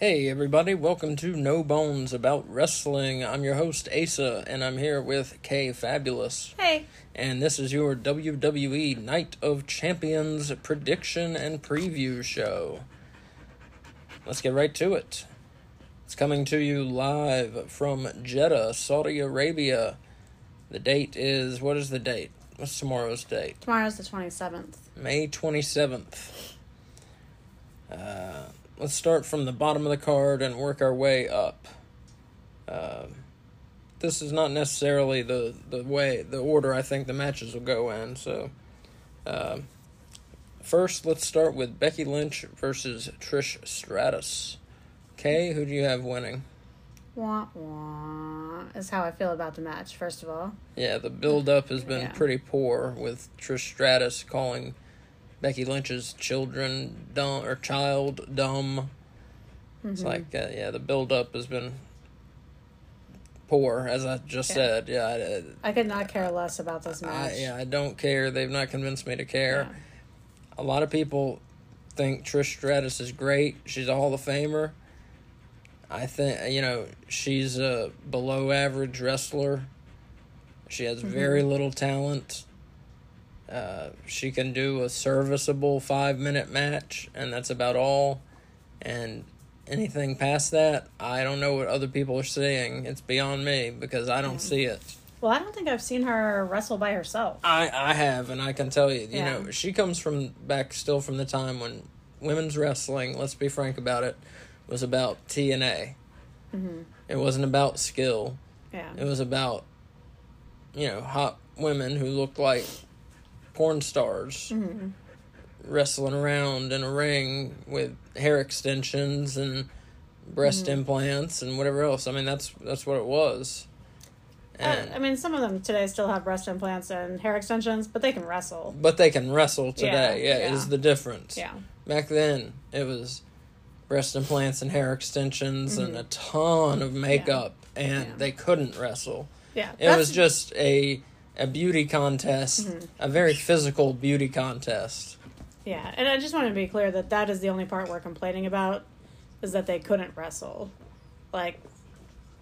Hey everybody, welcome to No Bones About Wrestling. I'm your host Asa, and I'm here with Kay Fabulous. Hey. And this is your WWE Night of Champions prediction and preview show. Let's get right to it. It's coming to you live from Jeddah, Saudi Arabia. The date is what is the date? What's tomorrow's date? Tomorrow's the 27th. May 27th. Uh, let's start from the bottom of the card and work our way up. Um, this is not necessarily the, the way, the order I think the matches will go in. So, um, first, let's start with Becky Lynch versus Trish Stratus. Kay, who do you have winning? Wah, wah, is how I feel about the match, first of all. Yeah, the build up has been Yeah. pretty poor with Trish Stratus calling Becky Lynch's children dumb or child dumb. It's Mm-hmm. like uh, yeah, the build up has been poor, as I just Yeah. said. Yeah, I could not care less about this match. I, yeah, I don't care. They've not convinced me to care. Yeah. A lot of people think Trish Stratus is great. She's a Hall of Famer. I think you know she's a below average wrestler. She has very little talent. Uh, she can do a serviceable five minute match, and that's about all. And anything past that, I don't know what other people are seeing. It's beyond me because I don't see it. Well, I don't think I've seen her wrestle by herself. I I have, and I can tell you, you Yeah. know, she comes from back still from the time when women's wrestling. Let's be frank about it, was about TNA. Mm-hmm. It wasn't about skill. Yeah. It was about, you know, hot women who looked like porn stars Mm-hmm. wrestling around in a ring with hair extensions and breast Mm-hmm. implants and whatever else. I mean, that's that's what it was. And Uh, I mean, some of them today still have breast implants and hair extensions, but they can wrestle. but they can wrestle today. Yeah, Yeah, yeah. is the difference. Yeah. Back then, it was breast implants and hair extensions and Mhm. a ton of makeup, and Yeah. they couldn't wrestle. Yeah. It was just a a beauty contest, Mhm. a very physical beauty contest. Yeah. And I just want to be clear that that is the only part we're complaining about is that they couldn't wrestle. Like,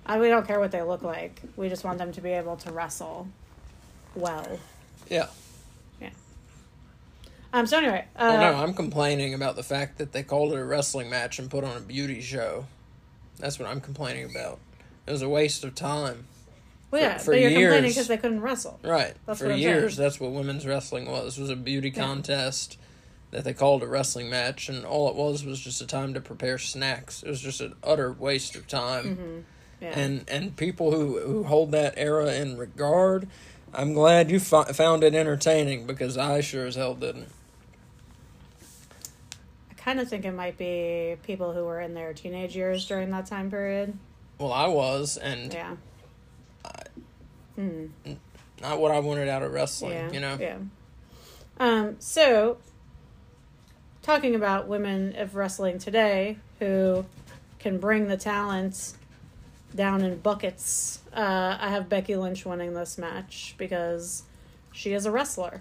I, we don't care what they look like. We just want them to be able to wrestle well. Yeah. Yeah. Um. So anyway, uh, well, no, I'm complaining about the fact that they called it a wrestling match and put on a beauty show. That's what I'm complaining about. It was a waste of time. Well, yeah, for but you're complaining because they couldn't wrestle. Right. That's For years, saying. that's what women's wrestling was. Was a beauty Yeah. contest that they called a wrestling match, and all it was was just a time to prepare snacks. It was just an utter waste of time. Mm-hmm. Yeah. And and people who who hold that era in regard, I'm glad you fi- found it entertaining because I sure as hell didn't. I kind of think it might be people who were in their teenage years during that time period. Well, I was, and Yeah. I- Mm. not what I wanted out of wrestling. Yeah. You know. Yeah. Um. So, talking about women of wrestling today who can bring the talent down in buckets, uh, I have Becky Lynch winning this match because she is a wrestler,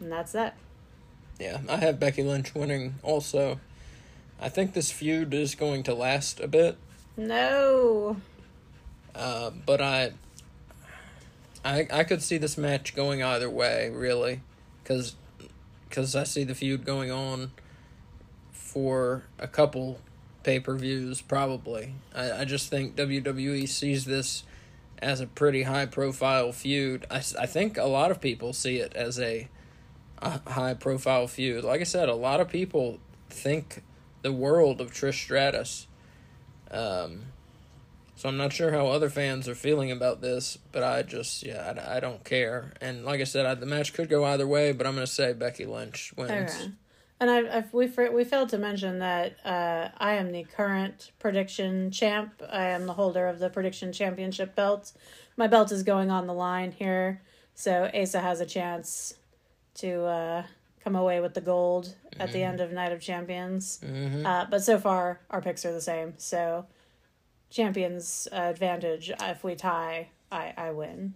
and that's that. Yeah, I have Becky Lynch winning. Also, I think this feud is going to last a bit. No. Uh, but I, I, I could see this match going either way, really, because, because I see the feud going on for a couple pay per views, probably. I, I just think WWE sees this as a pretty high profile feud. I, I think a lot of people see it as a, a high profile feud. Like I said, a lot of people think the world of Trish Stratus. Um, so I'm not sure how other fans are feeling about this, but I just yeah I, I don't care. And like I said, I, the match could go either way, but I'm gonna say Becky Lynch wins. And I, I've, we we failed to mention that uh, I am the current prediction champ. I am the holder of the prediction championship belt. My belt is going on the line here, so Asa has a chance to uh, come away with the gold at the end of Night of Champions. hmm Uh, but so far, our picks are the same. So, champions advantage. If we tie, I I win.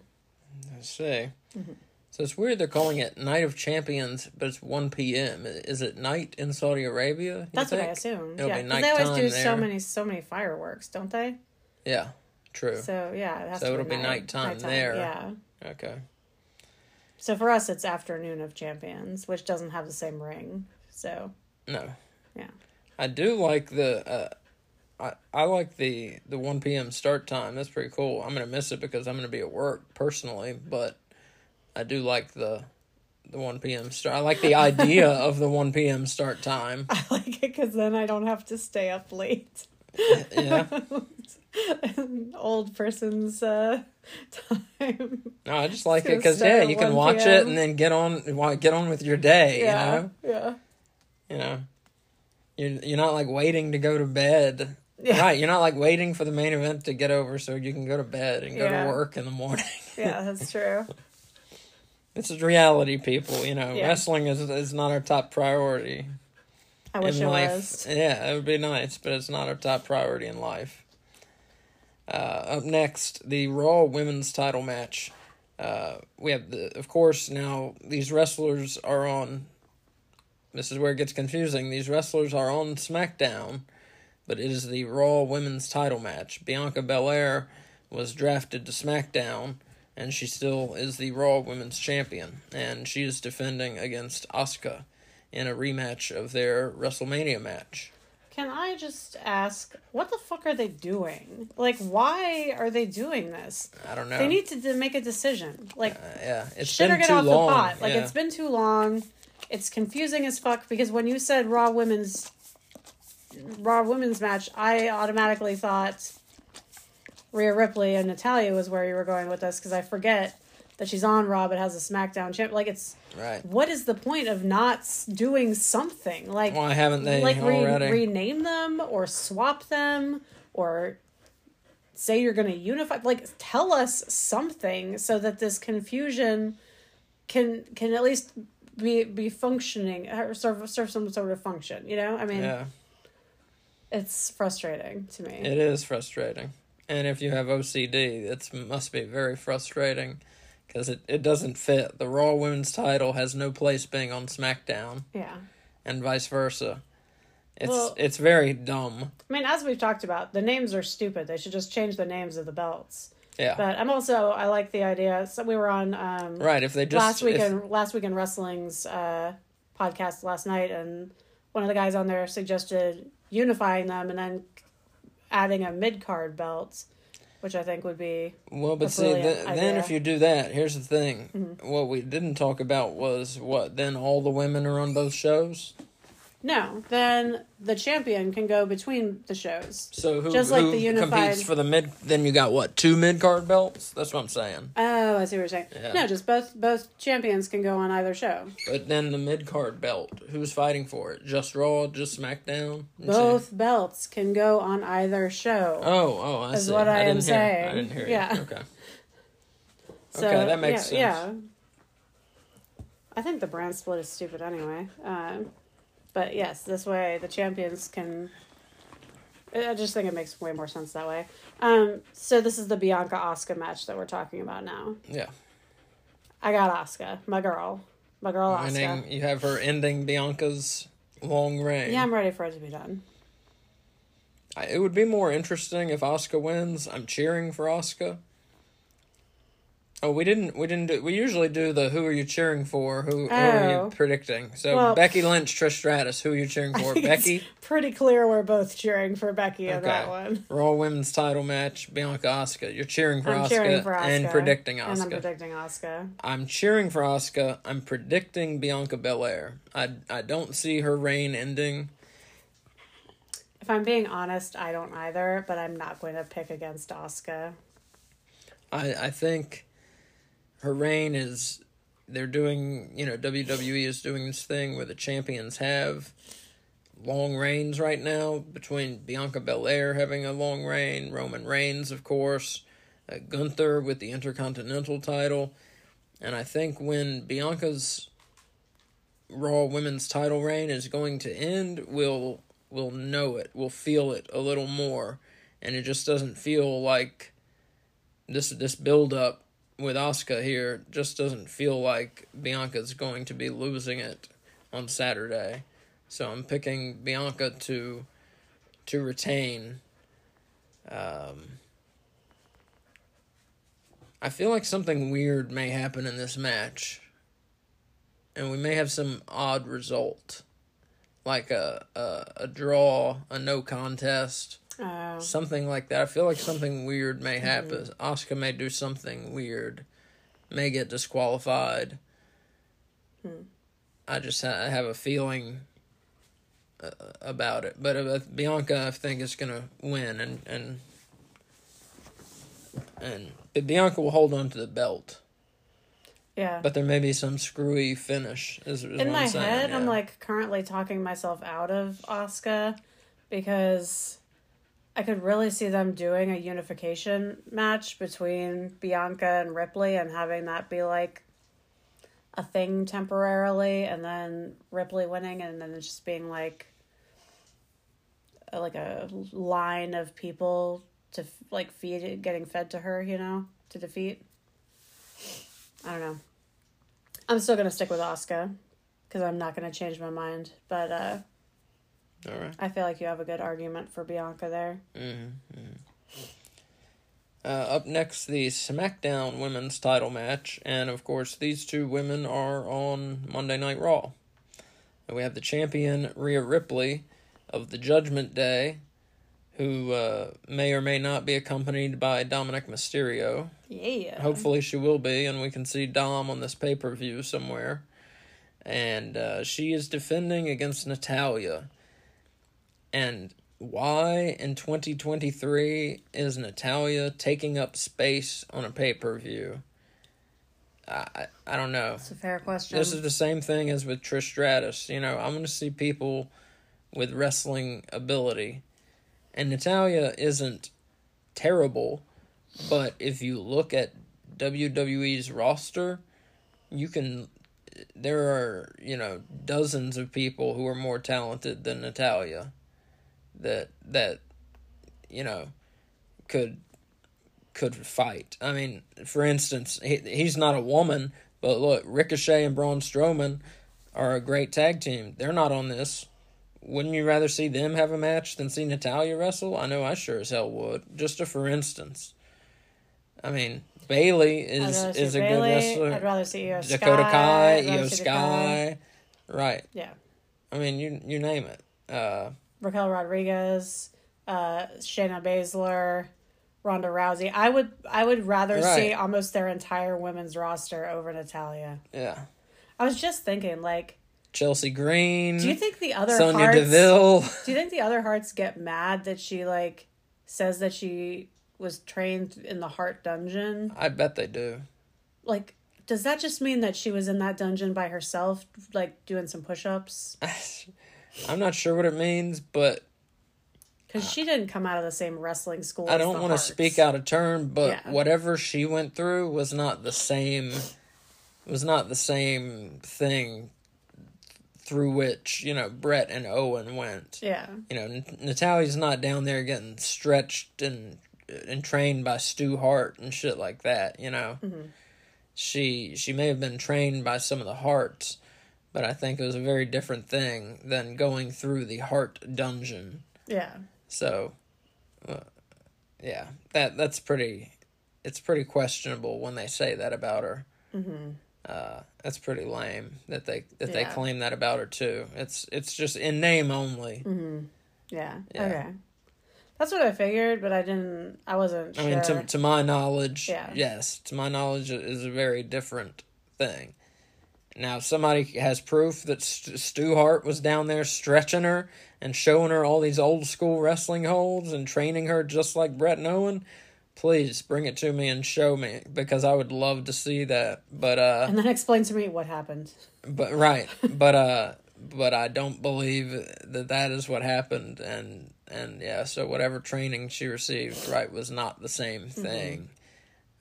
Let's see. Mm-hmm. So it's weird they're calling it Night of Champions, but it's one p.m. Is it night in Saudi Arabia? That's what I assume. It'll yeah, because they always nighttime do so many so many fireworks, don't they? Yeah, true. So yeah, it So it'll be night, nighttime there. Yeah. Okay. So for us, it's afternoon of champions, which doesn't have the same ring. So No. Yeah. I do like the. Uh, I I like the the one p.m. start time. That's pretty cool. I'm gonna miss it because I'm gonna be at work personally, but I do like the the one p.m. start. I like the idea of the one p.m. start time. I like it because then I don't have to stay up late. Yeah. Old person's uh, time. No, I just like it because yeah, you can 1 watch it and then get on get on with your day. Yeah, You know, yeah, you know, you're you're not like waiting to go to bed. Yeah. Right, you're not like waiting for the main event to get over so you can go to bed and go Yeah. to work in the morning. Yeah, that's true. This is reality, people. You know, Yeah. wrestling is is not our top priority I wish in it life. was. Yeah, it would be nice, but it's not our top priority in life. Uh, up next, the Raw Women's Title match. Uh, we have the, of course, now these wrestlers are on. This is where it gets confusing. These wrestlers are on SmackDown, but it is the Raw Women's Title match. Bianca Belair was drafted to SmackDown, and she still is the Raw Women's Champion, and she is defending against Asuka in a rematch of their WrestleMania match. Can I just ask, what the fuck are they doing? Like, why are they doing this? I don't know. They need to, to make a decision. Like, Uh, yeah, it's shit been or get too off long. the pot. Like, yeah. it's been too long. It's confusing as fuck because when you said Raw Women's Raw Women's match, I automatically thought Rhea Ripley and Natalya was where you were going with this because I forget that she's on Raw but has a SmackDown champ. Like, it's right. what is the point of not doing something? Like, Why haven't they like re- rename them or swap them or say you're going to unify like tell us something so that this confusion can can at least be be functioning or serve serve some sort of function you know i mean yeah, it's frustrating to me it is frustrating. And if you have OCD, it must be very frustrating because it, it doesn't fit. The Raw Women's title has no place being on SmackDown, yeah and vice versa. It's Well- it's very dumb. i mean as we've talked about the names are stupid they should just change the names of the belts Yeah, but i'm also i like the idea so we were on um right. If they just last week if- in last week in wrestling's uh, podcast last night, and one of the guys on there suggested unifying them and then adding a mid card belt, which I think would be Well, but see, th- then. Mm-hmm. if you do that, here's the thing. What we didn't talk about was what then all the women are on both shows. No. Then the champion can go between the shows. So who, Just like who the unified- competes for the mid? Then you got what two mid card belts? That's what I'm saying. Oh, I see what you're saying. Yeah. No, just both both champions can go on either show. But then the mid card belt, who's fighting for it? Just Raw, just SmackDown. Both belts can go on either show. Oh, oh, I Is see. what I am didn't hear. saying. I didn't hear Yeah. you. Okay. So, okay, that makes yeah, sense. Yeah. I think the brand split is stupid anyway. Um, but yes, this way the champions can. I just think it makes way more sense that way. Um, so this is the Bianca Asuka match that we're talking about now. Yeah. I got Asuka, my girl, my girl Asuka. You have her ending Bianca's long reign. Yeah, I'm ready for it to be done. I, it would be more interesting if Asuka wins. I'm cheering for Asuka. Oh, we didn't. We didn't do. We usually do the who are you cheering for? Who, who are Oh. you predicting? So Well- Becky Lynch, Trish Stratus. Who are you cheering for? Becky. Pretty clear we're both cheering for Becky in Okay. that one. Raw Women's Title match. Bianca Asuka. You're cheering for I'm Asuka cheering for Asuka and predicting And I'm Asuka. predicting Asuka. I'm cheering for Asuka. I'm predicting Bianca Belair. I I don't see her reign ending. If I'm being honest, I don't either, but I'm not going to pick against Asuka. I I think her reign is they're doing you know WWE is doing this thing where the champions have long reigns right now between Bianca Belair having a long reign, Roman Reigns of course, uh, Gunther with the Intercontinental title, and I think when Bianca's Raw Women's title reign is going to end, we'll we'll know it, we'll feel it a little more, and it just doesn't feel like this this build up with Asuka here just doesn't feel like Bianca's going to be losing it on Saturday. So I'm picking Bianca to to retain. Um, I feel like something weird may happen in this match. And we may have some odd result. Like a a, a draw, a no contest, Oh. something like that. I feel like something weird may happen. Asuka may do something weird, may get disqualified. I just ha- I have a feeling uh, about it, but uh, Bianca I think is gonna win, and and and Bianca will hold on to the belt, yeah. but there may be some screwy finish. Is, is in my I'm head, I'm like currently talking myself out of Asuka because I could really see them doing a unification match between Bianca and Ripley and having that be like a thing temporarily and then Ripley winning and then just being like like a line of people to like feed getting fed to her, you know, to defeat. I don't know. I'm still gonna stick with Asuka because I'm not gonna change my mind. But uh, all right. I feel like you have a good argument for Bianca there. Mm-hmm. Uh, up next, the SmackDown Women's Title match, and of course, these two women are on Monday Night Raw. And we have the champion Rhea Ripley of the Judgment Day, who uh, may or may not be accompanied by Dominic Mysterio. Yeah. Hopefully, she will be, and we can see Dom on this pay per view somewhere. And uh, she is defending against Natalya. And why in 2023 is Natalya taking up space on a pay per view? I, I don't know. It's a fair question. This is the same thing as with Trish Stratus. You know, I'm going to see people with wrestling ability. And Natalya isn't terrible, but if you look at WWE's roster, you can. There are, you know, dozens of people who are more talented than Natalya that, that, you know, could could fight. I mean, for instance, he, he's not a woman, but look, Ricochet and Braun Strowman are a great tag team. They're not on this. Wouldn't you rather see them have a match than see Natalya wrestle? I know I sure as hell would. Just a for instance. I mean, Bayley is is a Bayley, good wrestler. I'd rather see Iyo Dakota Sky. Kai, Iyo Dakota. Sky, right? Yeah. I mean, you you name it. Uh, Raquel Rodriguez, uh, Shayna Baszler, Ronda Rousey. I would I would rather Right. see almost their entire women's roster over Natalya. yeah, I was just thinking, like, Chelsea Green, do you think the other Sonya Harts, Deville. Do you think the other Harts get mad that she like says that she was trained in the Hart dungeon? I bet they do. Like, does that just mean that she was in that dungeon by herself, like doing some push ups? I'm not sure what it means, but Because she didn't come out of the same wrestling school. I don't want to speak out of turn, but Yeah. whatever she went through was not the same was not the same thing through which, you know, Brett and Owen went. Yeah, You know, N- Natalya's not down there getting stretched and and trained by Stu Hart and shit like that, you know. Mm-hmm. She she may have been trained by some of the Harts, but I think it was a very different thing than going through the Hart dungeon. yeah. So, uh, yeah, that that's pretty. It's pretty questionable when they say that about her. Mm-hmm. Uh, that's pretty lame that they that they claim that about her too. It's it's just in name only. Yeah. Yeah. Okay. That's what I figured, but I didn't. I wasn't I sure. mean, to to my knowledge, Yeah. yes, to my knowledge, it is a very different thing. Now, if somebody has proof that St- Stu Hart was down there stretching her and showing her all these old school wrestling holds and training her just like Brett and Owen. Please bring it to me and show me because I would love to see that. But uh, and then explain to me what happened. but right, but uh, but I don't believe that that is what happened, and and yeah, so whatever training she received, right, was not the same thing.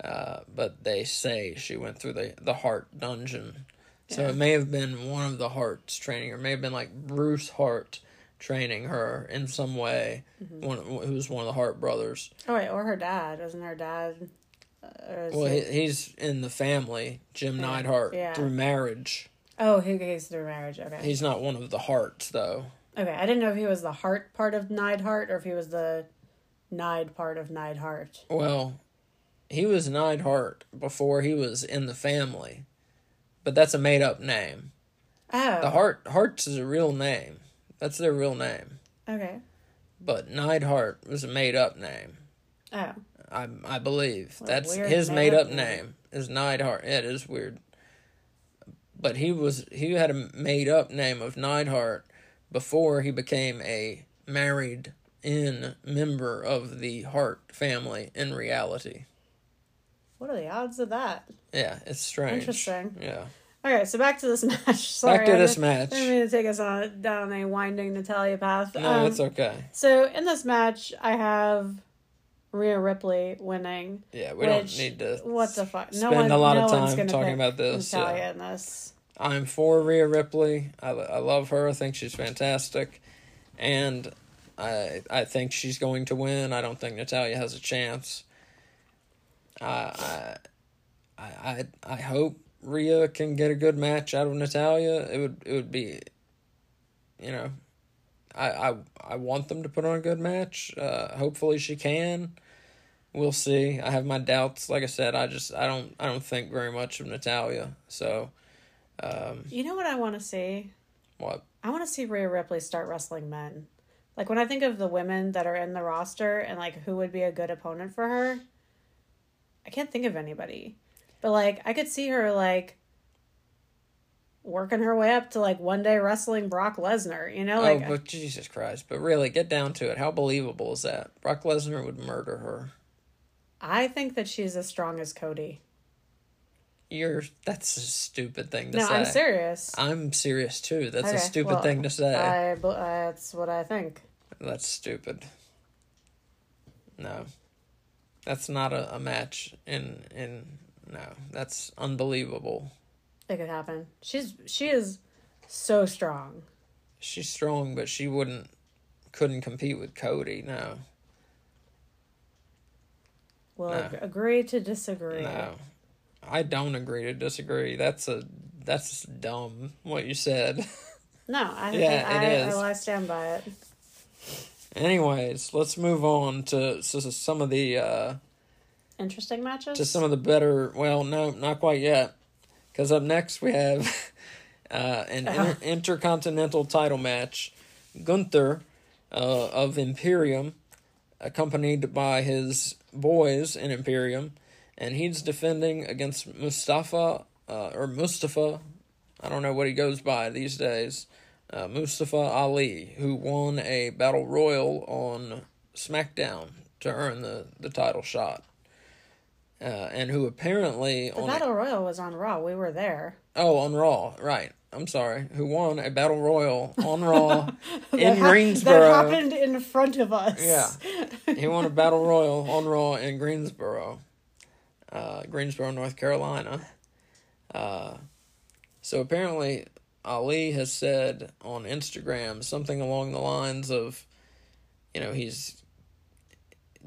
Uh, but they say she went through the the Hart dungeon, so Yeah. it may have been one of the Harts training her. It may have been like Bruce Hart training her in some way. Mm-hmm. One who was one of the Hart brothers. Oh wait, or her dad. Wasn't her dad uh, is Well, he, he's in the family, Jim Yeah, Neidhart, yeah. through marriage. oh, he he's through marriage. Okay. He's not one of the Harts, though. okay, I didn't know if he was the Hart part of Neidhart or if he was the Nide part of Neidhart. Well, he was Neidhart before he was in the family, but that's a made up name. Oh. The Hart Harts is a real name. That's their real name. Okay. But Neidhart was a made up name. Oh. I I believe What that's his made up up name. name is Neidhart. It is weird, but he was he had a made up name of Neidhart before he became a married in member of the Hart family in reality. What are the odds of that? Yeah, it's strange. Interesting. Yeah. Okay, so back to this match. Sorry, Back to I this didn't- match. Didn't mean to take us on down a winding Natalya path. No, Um, it's okay. So in this match, I have Rhea Ripley winning. Yeah, we which- don't need to What the fuck? No spend one, a lot no of time talking about this. Natalya Yeah. in this. I'm for Rhea Ripley. I, I love her. I think she's fantastic, and I I think she's going to win. I don't think Natalya has a chance. I I I I hope Rhea can get a good match out of Natalya. It would it would be, you know, I I I want them to put on a good match. Uh, hopefully she can. We'll see. I have my doubts. Like I said, I just I don't I don't think very much of Natalya. So. Um, You know what I want to see? what? I want to see Rhea Ripley start wrestling men. Like when I think of the women that are in the roster and like who would be a good opponent for her, I can't think of anybody. But like I could see her like working her way up to like one day wrestling Brock Lesnar, you know, like oh, but Jesus Christ! But really, get down to it. How believable is that? Brock Lesnar would murder her. I think that she's as strong as Cody. You're. That's a stupid thing to No, say. I'm serious. I'm serious too. That's Okay, a stupid well, thing to say. I that's what I think. That's stupid. No, that's not a, a match. In in no, that's unbelievable. It could happen. She's she is so strong. She's strong, but she wouldn't. Couldn't compete with Cody. No, We'll No. ag- agree to disagree. no. I don't agree to disagree. That's a that's dumb what you said. No, I Yeah, I, it is. I, I stand by it. Anyways, let's move on to, so some of the uh, Interesting matches. to some of the better. Well, no, not quite yet, because up next we have uh, an inter- intercontinental title match. Gunther uh, of Imperium, accompanied by his boys in Imperium, and he's defending against Mustafa uh, or Mustafa. I don't know what he goes by these days. Uh, Mustafa Ali, who won a battle royal on SmackDown to earn the, the title shot. Uh, and who apparently the on battle royal was on Raw. We were there. oh on Raw right I'm sorry who won a battle royal on Raw in hap- Greensboro That happened in front of us. Yeah. he won a battle royal on Raw in Greensboro, uh, Greensboro, North Carolina. Uh, so apparently, Ali has said on Instagram something along the lines of, you know, he's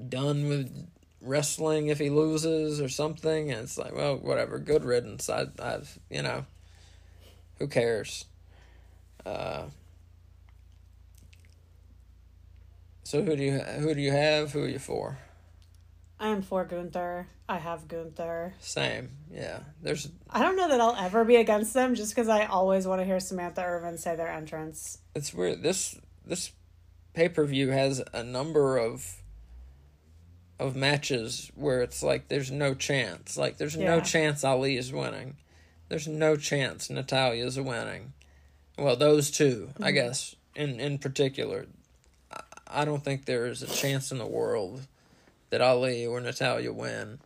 done with wrestling if he loses or something, and it's like, well, whatever, good riddance. I, I've, you know, who cares? Uh, so who do you who do you have? Who are you for? I am for Gunther. I have Gunther. Same, yeah. There's I don't know that I'll ever be against them just because I always want to hear Samantha Irvin say their entrance. it's weird. This this pay per view has a number of of matches where it's like there's no chance. Like there's no chance Ali is winning. There's no chance Natalya's winning. Well, those 2 I Mm-hmm. guess in in particular. I- I don't think there is a chance in the world that Ali or Natalya win.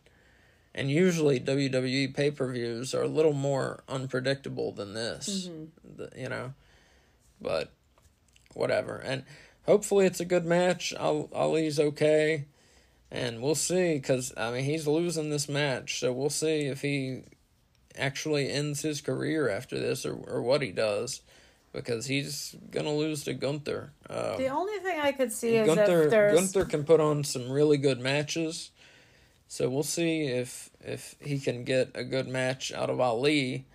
And usually WWE pay per views are a little more unpredictable than this, mm-hmm. The- you know. But whatever. And hopefully it's a good match. Al- Ali's okay. And we'll see, because, I mean, he's losing this match. So we'll see if he actually ends his career after this or, or what he does. Because he's going to lose to Gunther. Um, The only thing I could see is Gunther, if there's Gunther can put on some really good matches. So we'll see if if he can get a good match out of Ali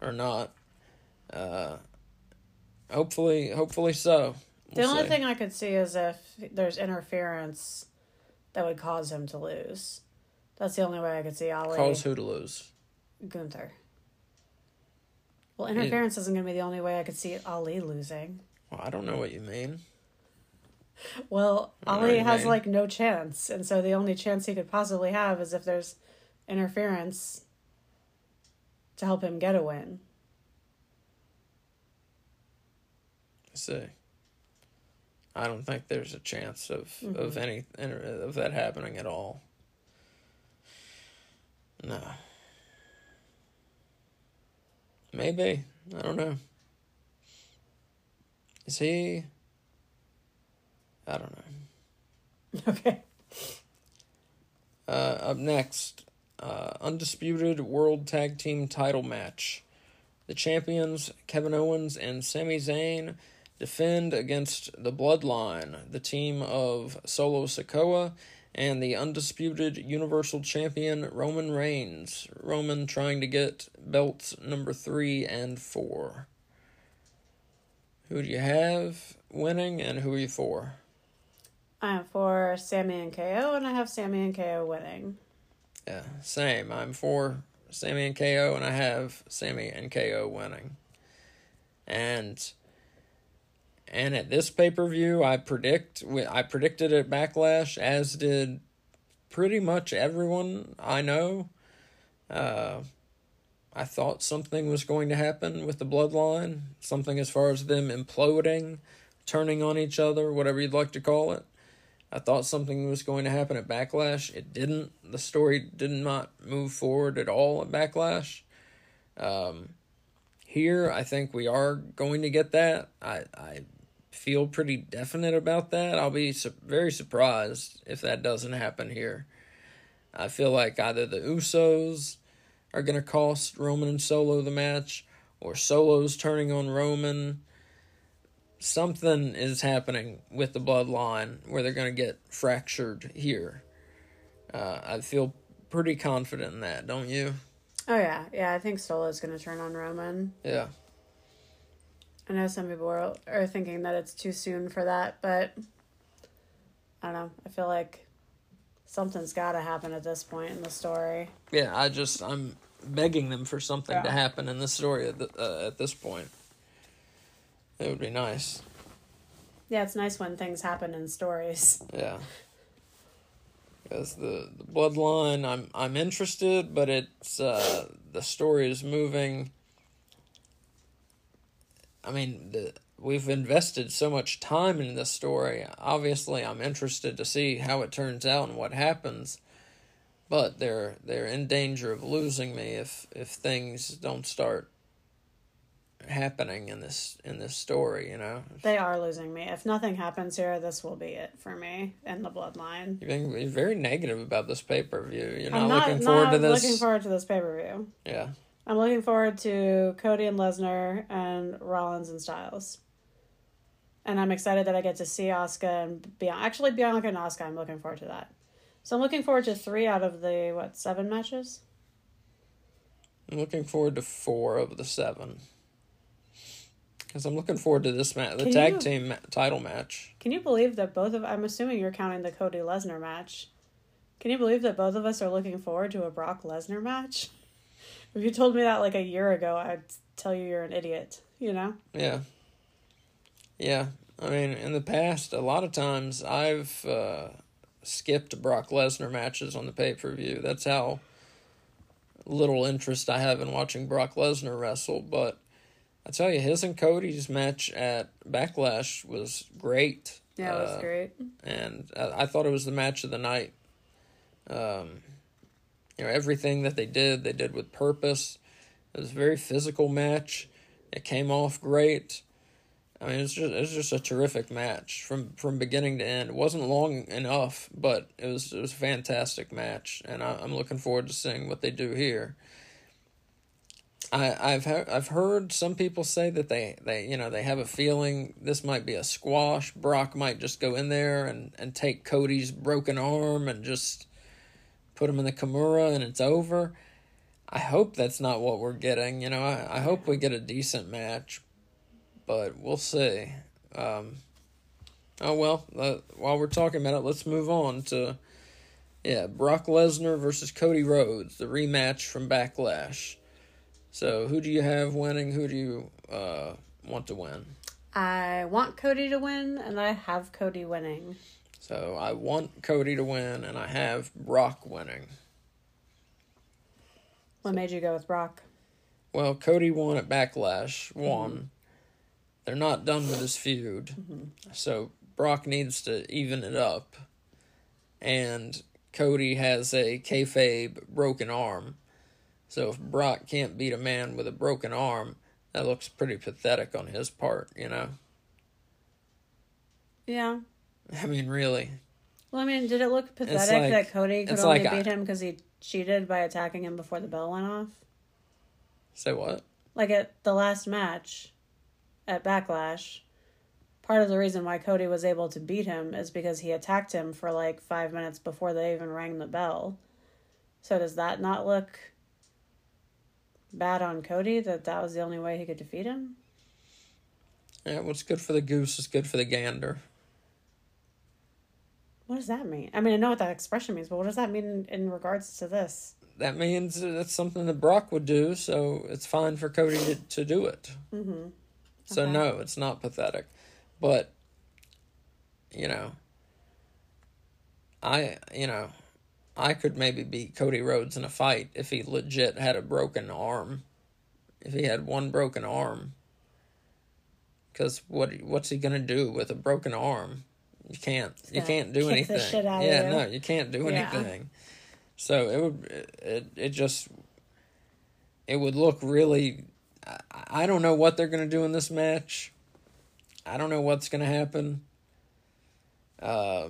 or not. Uh, hopefully, hopefully so. The only thing I could see is if there's interference that would cause him to lose. That's the only way I could see Ali. Cause who to lose? Gunther. Well, interference isn't going to be the only way I could see Ali losing. Well, I don't know what you mean. Well, Ali has like no chance, and so the only chance he could possibly have is if there's interference to help him get a win. I see. I don't think there's a chance of mm-hmm. of any of that happening at all. No. Maybe. I don't know. Is he I don't know. Okay. Uh, up next, uh, undisputed world tag team title match. The champions Kevin Owens and Sami Zayn defend against the Bloodline, the team of Solo Sikoa and the undisputed Universal Champion Roman Reigns. Roman trying to get belts number three and four. Who do you have winning, and who are you for? I'm for Sami and KO, and I have Sami and KO winning. Yeah, same. I'm for Sami and KO, and I have Sami and KO winning. And and at this pay per view, I predict I predicted at Backlash, as did pretty much everyone I know. Uh, I thought something was going to happen with the bloodline, something as far as them imploding, turning on each other, whatever you'd like to call it. I thought something was going to happen at Backlash. It didn't. The story did not move forward at all at Backlash. Um, here, I think we are going to get that. I, I feel pretty definite about that. I'll be su- very surprised if that doesn't happen here. I feel like either the Usos are going to cost Roman and Solo the match, or Solo's turning on Roman something is happening with the bloodline where they're going to get fractured here. Uh, I feel pretty confident in that, don't you? Oh yeah, yeah. I think Solo's going to turn on Roman. Yeah. I know some people are, are thinking that it's too soon for that, but I don't know. I feel like something's got to happen at this point in the story. Yeah, I just I'm begging them for something yeah. to happen in the story at, the, uh, at this point. It would be nice. Yeah, it's nice when things happen in stories. Yeah. Because the, the bloodline, I'm I'm interested, but it's uh, the story is moving. I mean, the, we've invested so much time in this story. Obviously, I'm interested to see how it turns out and what happens. But they're they're in danger of losing me if if things don't start happening in this in this story you know? They are losing me. If nothing happens here this will be it for me and the bloodline. You're being very negative about this pay-per-view. You're not, not looking forward not to this. looking forward to this pay-per-view. Yeah i'm looking forward to cody and lesnar and rollins and styles and i'm excited that i get to see Asuka and bianca actually bianca and Asuka i'm looking forward to that so i'm looking forward to three out of the what seven matches i'm looking forward to four of the seven because I'm looking forward to this match, the can tag you, team title match. Can you believe that both of I'm assuming you're counting the Cody Lesnar match? Can you believe that both of us are looking forward to a Brock Lesnar match? If you told me that like a year ago, I'd tell you you're an idiot. You know? Yeah. Yeah, I mean, in the past, a lot of times I've uh, skipped Brock Lesnar matches on the pay per view. That's how little interest I have in watching Brock Lesnar wrestle. But I tell you, his and Cody's match at Backlash was great. Yeah, it was uh, great. And I, I, thought it was the match of the night. Um, you know, everything that they did, they did with purpose. It was a very physical match. It came off great. I mean, it's just it's just a terrific match from from beginning to end. It wasn't long enough, but it was it was a fantastic match, and I, I'm looking forward to seeing what they do here. I, I've he- I've heard some people say that they, they you know they have a feeling this might be a squash. Brock might just go in there and, and take Cody's broken arm and just put him in the Kimura and it's over. I hope that's not what we're getting. You know, I, I hope we get a decent match, but we'll see. Um, oh well. Uh, while we're talking about it, let's move on to yeah Brock Lesnar versus Cody Rhodes, the rematch from Backlash. So who do you have winning? Who do you uh, want to win? I want Cody to win, and I have Cody winning. So I want Cody to win, and I have Brock winning. What made you go with Brock? Well, Cody won at Backlash, won. Mm-hmm. They're not done with this feud. Mm-hmm. So Brock needs to even it up. And Cody has a kayfabe broken arm. So if Brock can't beat a man with a broken arm, that looks pretty pathetic on his part, you know? Yeah. I mean, really. Well, I mean, did it look pathetic like, that Cody could only like beat him because he cheated by attacking him before the bell went off? Say what? Like at the last match at Backlash, part of the reason why Cody was able to beat him is because he attacked him for like five minutes before they even rang the bell. So does that not look bad on Cody that that was the only way he could defeat him? Yeah, what's good for the goose is good for the gander. What does that mean? I mean, I know what that expression means, but what does that mean in regards to this? That means that's something that Brock would do, so it's fine for Cody to, to do it. Mm-hmm. So, no, it's not pathetic. But, you know, I, you know, I could maybe beat Cody Rhodes in a fight if he legit had a broken arm. If he had one broken arm. Because what what's he gonna do with a broken arm? You can't. You can't do anything. yeah, no, you can't do yeah. anything. So it would. It it just. It would look really. I, I don't know what they're gonna do in this match. I don't know what's gonna happen. Uh,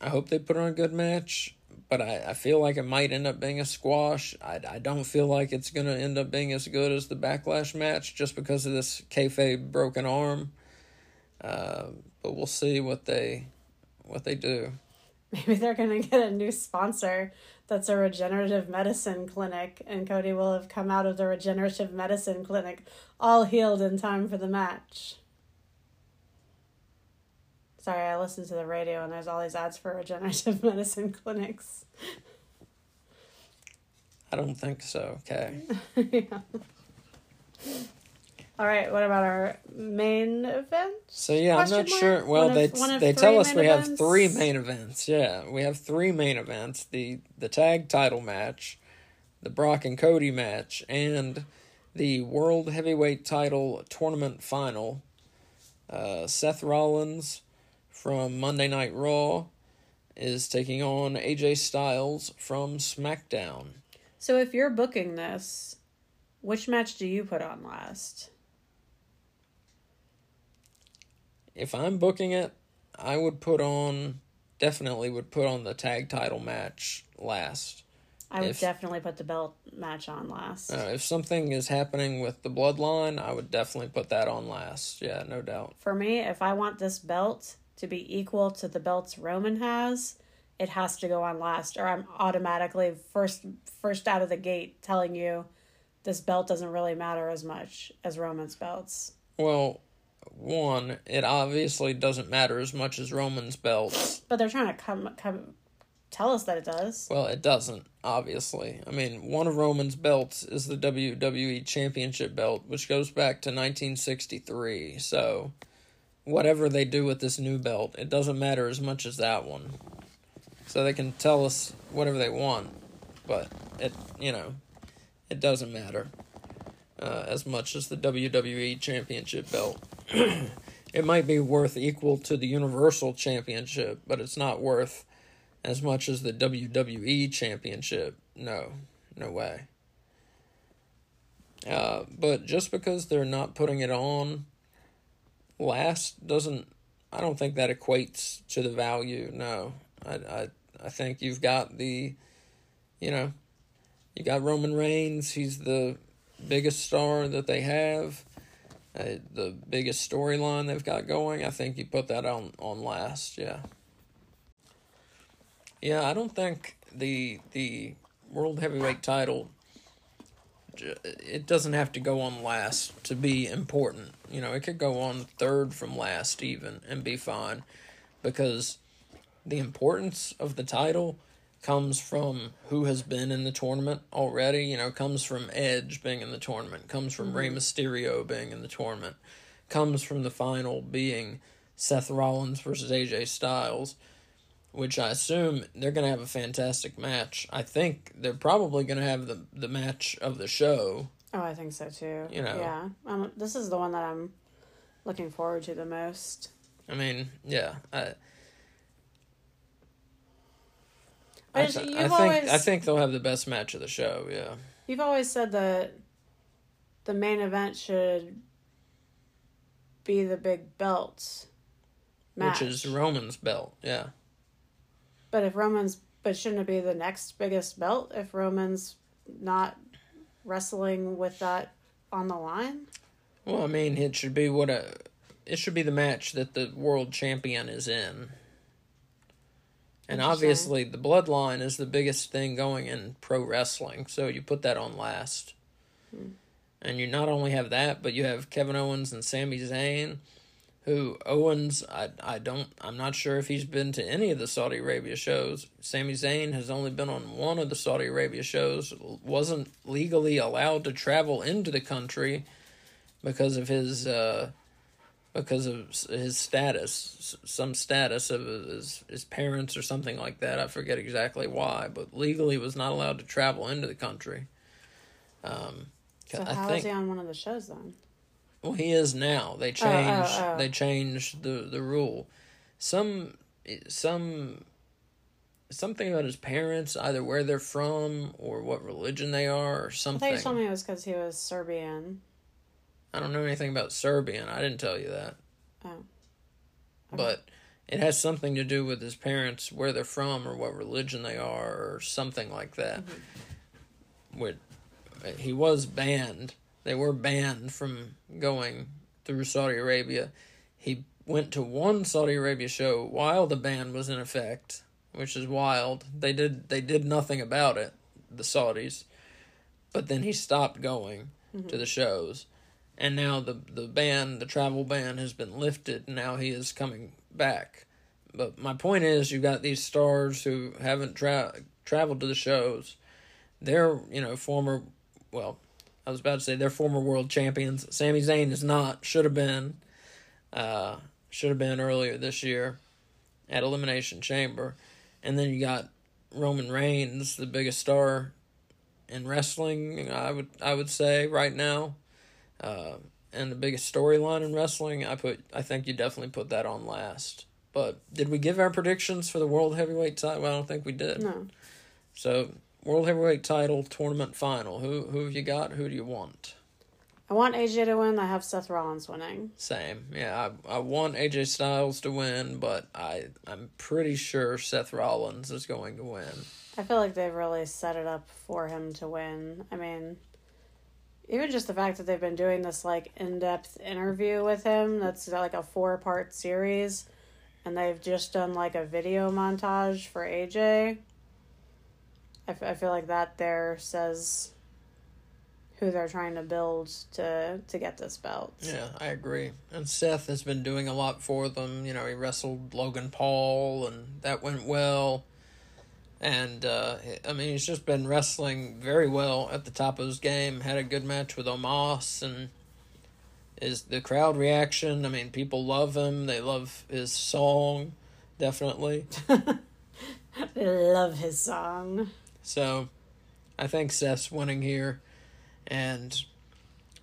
I hope they put on a good match, but I, I feel like it might end up being a squash. I, I don't feel like it's going to end up being as good as the Backlash match just because of this kayfabe broken arm. Uh, but we'll see what they what they do. Maybe they're gonna get a new sponsor that's a regenerative medicine clinic, and Cody will have come out of the regenerative medicine clinic all healed in time for the match. Sorry, I listened to the radio and there's all these ads for regenerative medicine clinics. I don't think so. Okay. yeah. All right. What about our main event? So yeah, Question I'm not mark? sure. Well, they they tell us we events? have three main events. Yeah, we have three main events: the the tag title match, the Brock and Cody match, and the World Heavyweight Title tournament final. Uh, Seth Rollins from Monday Night Raw is taking on AJ Styles from SmackDown. So if you're booking this, which match do you put on last? If I'm booking it, I would put on definitely would put on the tag title match last. I would if, definitely put the belt match on last. Uh, if something is happening with the bloodline, I would definitely put that on last. Yeah, no doubt. For me, if I want this belt to be equal to the belts Roman has, it has to go on last, or I'm automatically first first out of the gate telling you this belt doesn't really matter as much as Roman's belts. Well, one, it obviously doesn't matter as much as Roman's belts. But they're trying to come come tell us that it does. Well, it doesn't, obviously. I mean, one of Roman's belts is the WWE Championship belt, which goes back to 1963. So, whatever they do with this new belt, it doesn't matter as much as that one. So they can tell us whatever they want, but it, you know, it doesn't matter uh, as much as the WWE Championship belt. it might be worth equal to the Universal Championship, but it's not worth as much as the WWE Championship. No, no way. Uh, but just because they're not putting it on last doesn't, I don't think that equates to the value. No, I, I, I think you've got the, you know, you got Roman Reigns. He's the biggest star that they have uh, the biggest storyline they've got going. I think you put that on on last. Yeah. Yeah, I don't think the the world heavyweight title it doesn't have to go on last to be important. You know, it could go on third from last even and be fine because the importance of the title comes from who has been in the tournament already, you know, comes from Edge being in the tournament, comes from mm-hmm. Rey Mysterio being in the tournament, comes from the final being Seth Rollins versus AJ Styles which I assume they're going to have a fantastic match. I think they're probably going to have the the match of the show. Oh, I think so too. You know, yeah. Um, this is the one that I'm looking forward to the most. I mean, yeah. I, I, th- I think always, I think they'll have the best match of the show. Yeah. You've always said that the main event should be the big belts match. Which is Roman's belt, yeah. But if Roman's, but shouldn't it be the next biggest belt if Roman's not wrestling with that on the line? Well, I mean, it should be what a, it should be the match that the world champion is in. And obviously, the bloodline is the biggest thing going in pro wrestling, so you put that on last. Hmm. And you not only have that, but you have Kevin Owens and Sami Zayn who Owens, I, I don't, I'm not sure if he's been to any of the Saudi Arabia shows. Sami Zayn has only been on one of the Saudi Arabia shows, wasn't legally allowed to travel into the country because of his, uh, because of his status, some status of his, his parents or something like that. I forget exactly why, but legally was not allowed to travel into the country. Um, so how I think, is he on one of the shows then? Well, he is now. They changed. Oh, oh, oh. They changed the the rule. Some some something about his parents, either where they're from or what religion they are, or something. I thought you told me it was because he was Serbian. I don't know anything about Serbian. I didn't tell you that. Oh. Okay. But it has something to do with his parents, where they're from, or what religion they are, or something like that. Mm-hmm. With he was banned they were banned from going through Saudi Arabia. He went to one Saudi Arabia show while the ban was in effect, which is wild. They did they did nothing about it, the Saudis. But then he stopped going mm-hmm. to the shows. And now the the ban, the travel ban has been lifted. And now he is coming back. But my point is you've got these stars who haven't tra- traveled to the shows. They're, you know, former well, I was about to say they're former world champions. Sami Zayn is not. Should have been. Uh, should have been earlier this year at Elimination Chamber. And then you got Roman Reigns, the biggest star in wrestling, I would I would say right now. Uh, and the biggest storyline in wrestling, I put I think you definitely put that on last. But did we give our predictions for the world heavyweight title? Well, I don't think we did. No. So World Heavyweight Title Tournament Final. Who who have you got? Who do you want? I want AJ to win. I have Seth Rollins winning. Same. Yeah, I I want AJ Styles to win, but I I'm pretty sure Seth Rollins is going to win. I feel like they've really set it up for him to win. I mean, even just the fact that they've been doing this like in-depth interview with him that's like a four-part series and they've just done like a video montage for AJ I, f- I feel like that there says who they're trying to build to to get this belt. Yeah, I agree. And Seth has been doing a lot for them. You know, he wrestled Logan Paul, and that went well. And uh, I mean, he's just been wrestling very well at the top of his game. Had a good match with Omos, and is the crowd reaction. I mean, people love him. They love his song, definitely. love his song. So I think Seth's winning here. And,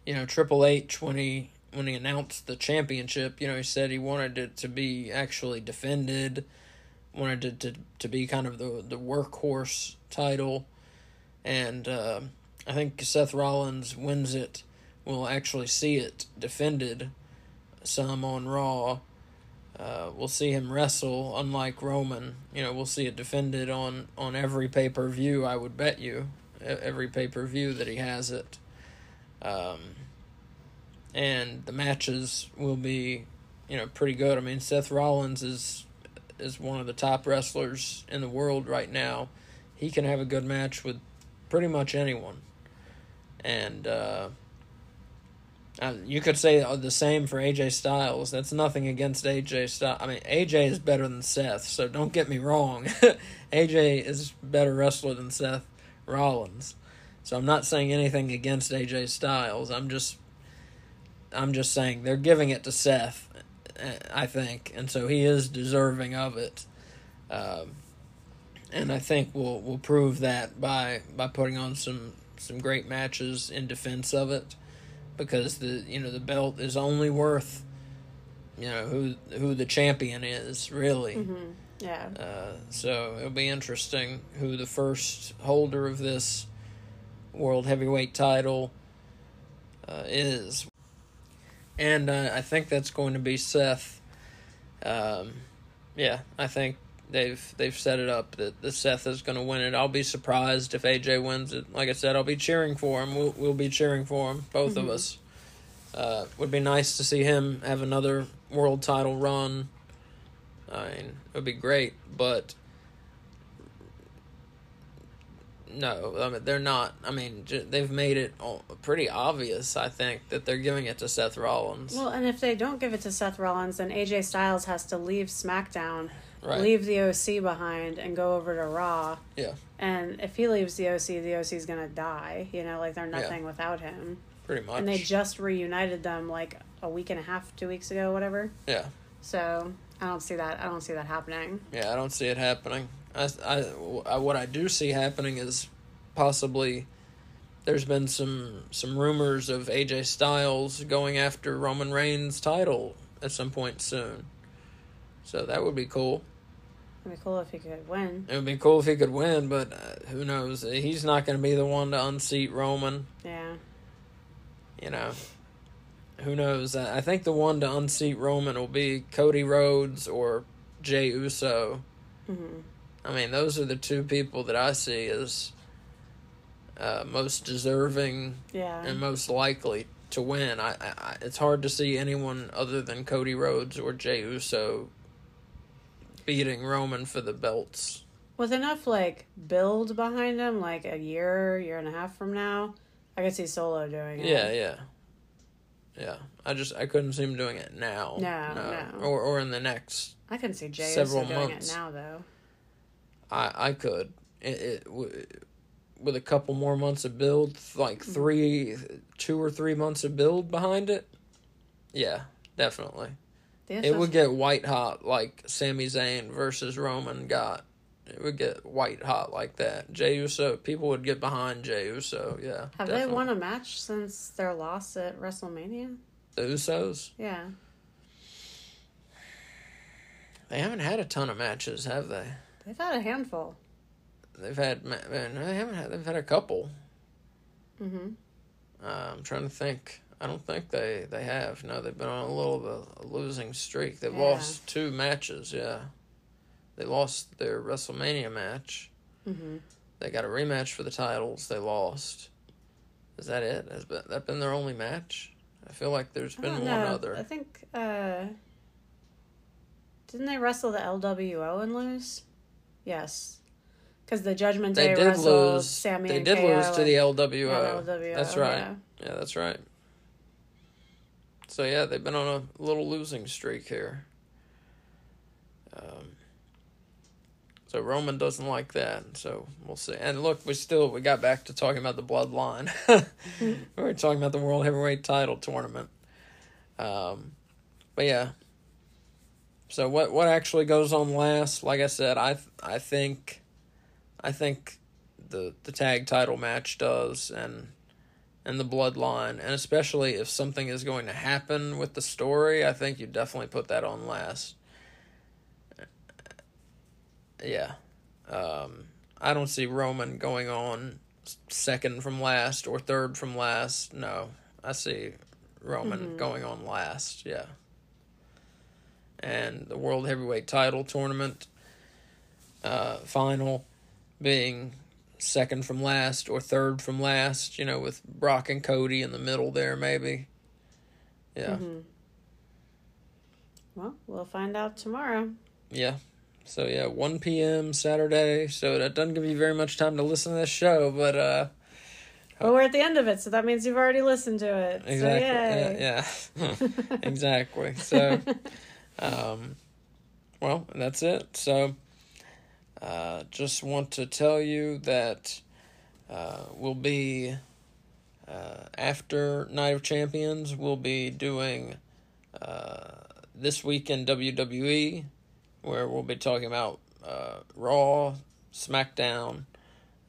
you know, Triple H, when he when he announced the championship, you know, he said he wanted it to be actually defended, wanted it to, to be kind of the, the workhorse title. And uh, I think Seth Rollins wins it. We'll actually see it defended some on Raw. Uh, we'll see him wrestle, unlike Roman. You know, we'll see it defended on on every pay per view. I would bet you every pay per view that he has it. Um, and the matches will be, you know, pretty good. I mean, Seth Rollins is is one of the top wrestlers in the world right now. he can have a good match with pretty much anyone. And uh, you could say the same for AJ Styles. That's nothing against AJ Styles. I mean, AJ is better than Seth, so don't get me wrong. AJ is better wrestler than Seth Rollins. So I'm not saying anything against AJ Styles. I'm just I'm just saying they're giving it to Seth, I think, and so he is deserving of it. Um, and I think we'll we'll prove that by by putting on some some great matches in defense of it, because the you know the belt is only worth you know who who the champion is really. Mm-hmm. Yeah. Uh, so it'll be interesting who the first holder of this world heavyweight title uh, is, and uh, I think that's going to be Seth. Um, yeah, I think they've they've set it up that the Seth is going to win it. I'll be surprised if AJ wins it. Like I said, I'll be cheering for him. We'll we'll be cheering for him, both mm-hmm. of us. Uh, would be nice to see him have another world title run. I mean, it would be great, but no, I mean they're not. I mean, they've made it pretty obvious. I think that they're giving it to Seth Rollins. Well, and if they don't give it to Seth Rollins, then AJ Styles has to leave SmackDown, right. leave the OC behind, and go over to Raw. Yeah. And if he leaves the OC, the OC is gonna die. You know, like they're nothing yeah. without him. Pretty much. And they just reunited them like a week and a half, two weeks ago, whatever. Yeah. So I don't see that. I don't see that happening. Yeah, I don't see it happening. I, I, I, what I do see happening is possibly there's been some some rumors of AJ Styles going after Roman Reigns' title at some point soon. So that would be cool. It'd be cool if he could win. It would be cool if he could win, but uh, who knows? He's not going to be the one to unseat Roman. Yeah. You know, who knows? I think the one to unseat Roman will be Cody Rhodes or Jey Uso. Mm-hmm. I mean, those are the two people that I see as uh, most deserving yeah. and most likely to win. I, I, it's hard to see anyone other than Cody Rhodes or Jey Uso beating Roman for the belts. With enough like build behind him, like a year, year and a half from now, I could see Solo doing it. Yeah, yeah. Yeah, I just I couldn't see him doing it now. No, no, no. or or in the next. I can see Jey several Uso doing months. it now, though. I I could it, it with a couple more months of build, like mm-hmm. three, two or three months of build behind it. Yeah, definitely. It would get white hot like Sami Zayn versus Roman got. It would get white hot like that. Jey Uso, people would get behind Jey Uso. Yeah. Have definitely. they won a match since their loss at WrestleMania? The Usos. Yeah. They haven't had a ton of matches, have they? They've had a handful. They've had man, they haven't had. They've had a couple. Mm-hmm. Uh, I'm trying to think. I don't think they they have. No, they've been on a little bit a losing streak. They've yeah. lost two matches. Yeah, they lost their WrestleMania match. Mm-hmm. They got a rematch for the titles. They lost. Is that it? Has been, that been their only match? I feel like there's been one know. other. I think. uh Didn't they wrestle the LWO and lose? Yes. Because the Judgment Day they did lose. Sami they did lose to the LWO. LWO. That's right. Yeah. yeah, that's right. So yeah, they've been on a little losing streak here. Um, so Roman doesn't like that. So we'll see. And look, we still we got back to talking about the bloodline. we were talking about the World Heavyweight Title tournament. Um, but yeah. So what what actually goes on last? Like I said, I I think I think the the tag title match does and and the bloodline and especially if something is going to happen with the story, I think you definitely put that on last. Yeah. Um, I don't see Roman going on second from last or third from last. No. I see Roman mm-hmm. going on last. Yeah. And the World Heavyweight title tournament uh, final being second from last or third from last, you know, with Brock and Cody in the middle there, maybe. Yeah. Mm-hmm. Well, we'll find out tomorrow. Yeah. So yeah, one p.m. Saturday. So that doesn't give you very much time to listen to this show, but uh, Well, we're at the end of it, so that means you've already listened to it. So exactly, yay. yeah, yeah. exactly. So, um, well, that's it. So, uh, just want to tell you that uh, we'll be uh, after Night of Champions. We'll be doing uh, this week in WWE, where we'll be talking about uh, Raw, SmackDown.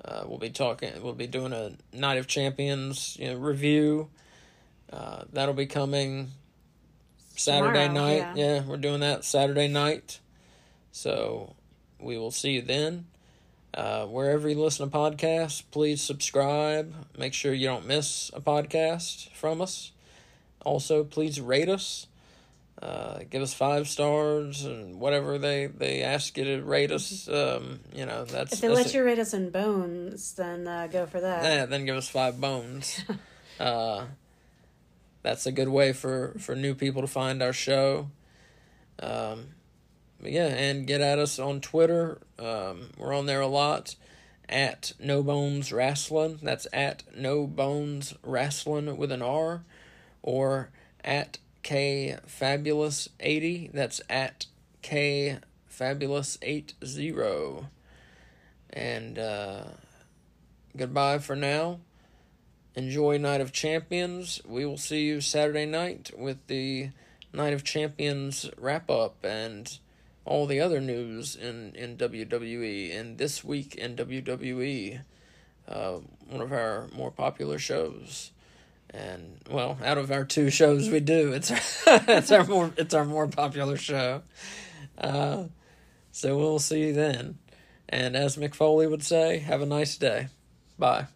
Uh, we'll be talking. We'll be doing a Night of Champions you know, review. That'll be coming Saturday Tomorrow, night. yeah. yeah, we're doing that Saturday night. So we will see you then. Uh, wherever you listen to podcasts, please subscribe. Make sure you don't miss a podcast from us. Also, please rate us. Uh, give us five stars and whatever they, they ask you to rate us. Um, you know that's If they that's let you rate us in bones, then uh, go for that. yeah, then give us five bones. uh, that's a good way for, for new people to find our show. Um, yeah, and get at us on Twitter. Um, we're on there a lot at No Bones Wrestling. That's at No Bones Wrestling with an R, or at K Fabulous eighty. That's at K Fabulous eight zero. And uh, goodbye for now. Enjoy Night of Champions. We will see you Saturday night with the Night of Champions wrap up and all the other news in, in WWE and this week in WWE. Uh, one of our more popular shows. And well, out of our two shows we do, it's it's our more it's our more popular show. Uh, so we'll see you then. And as Mick Foley would say, have a nice day. Bye.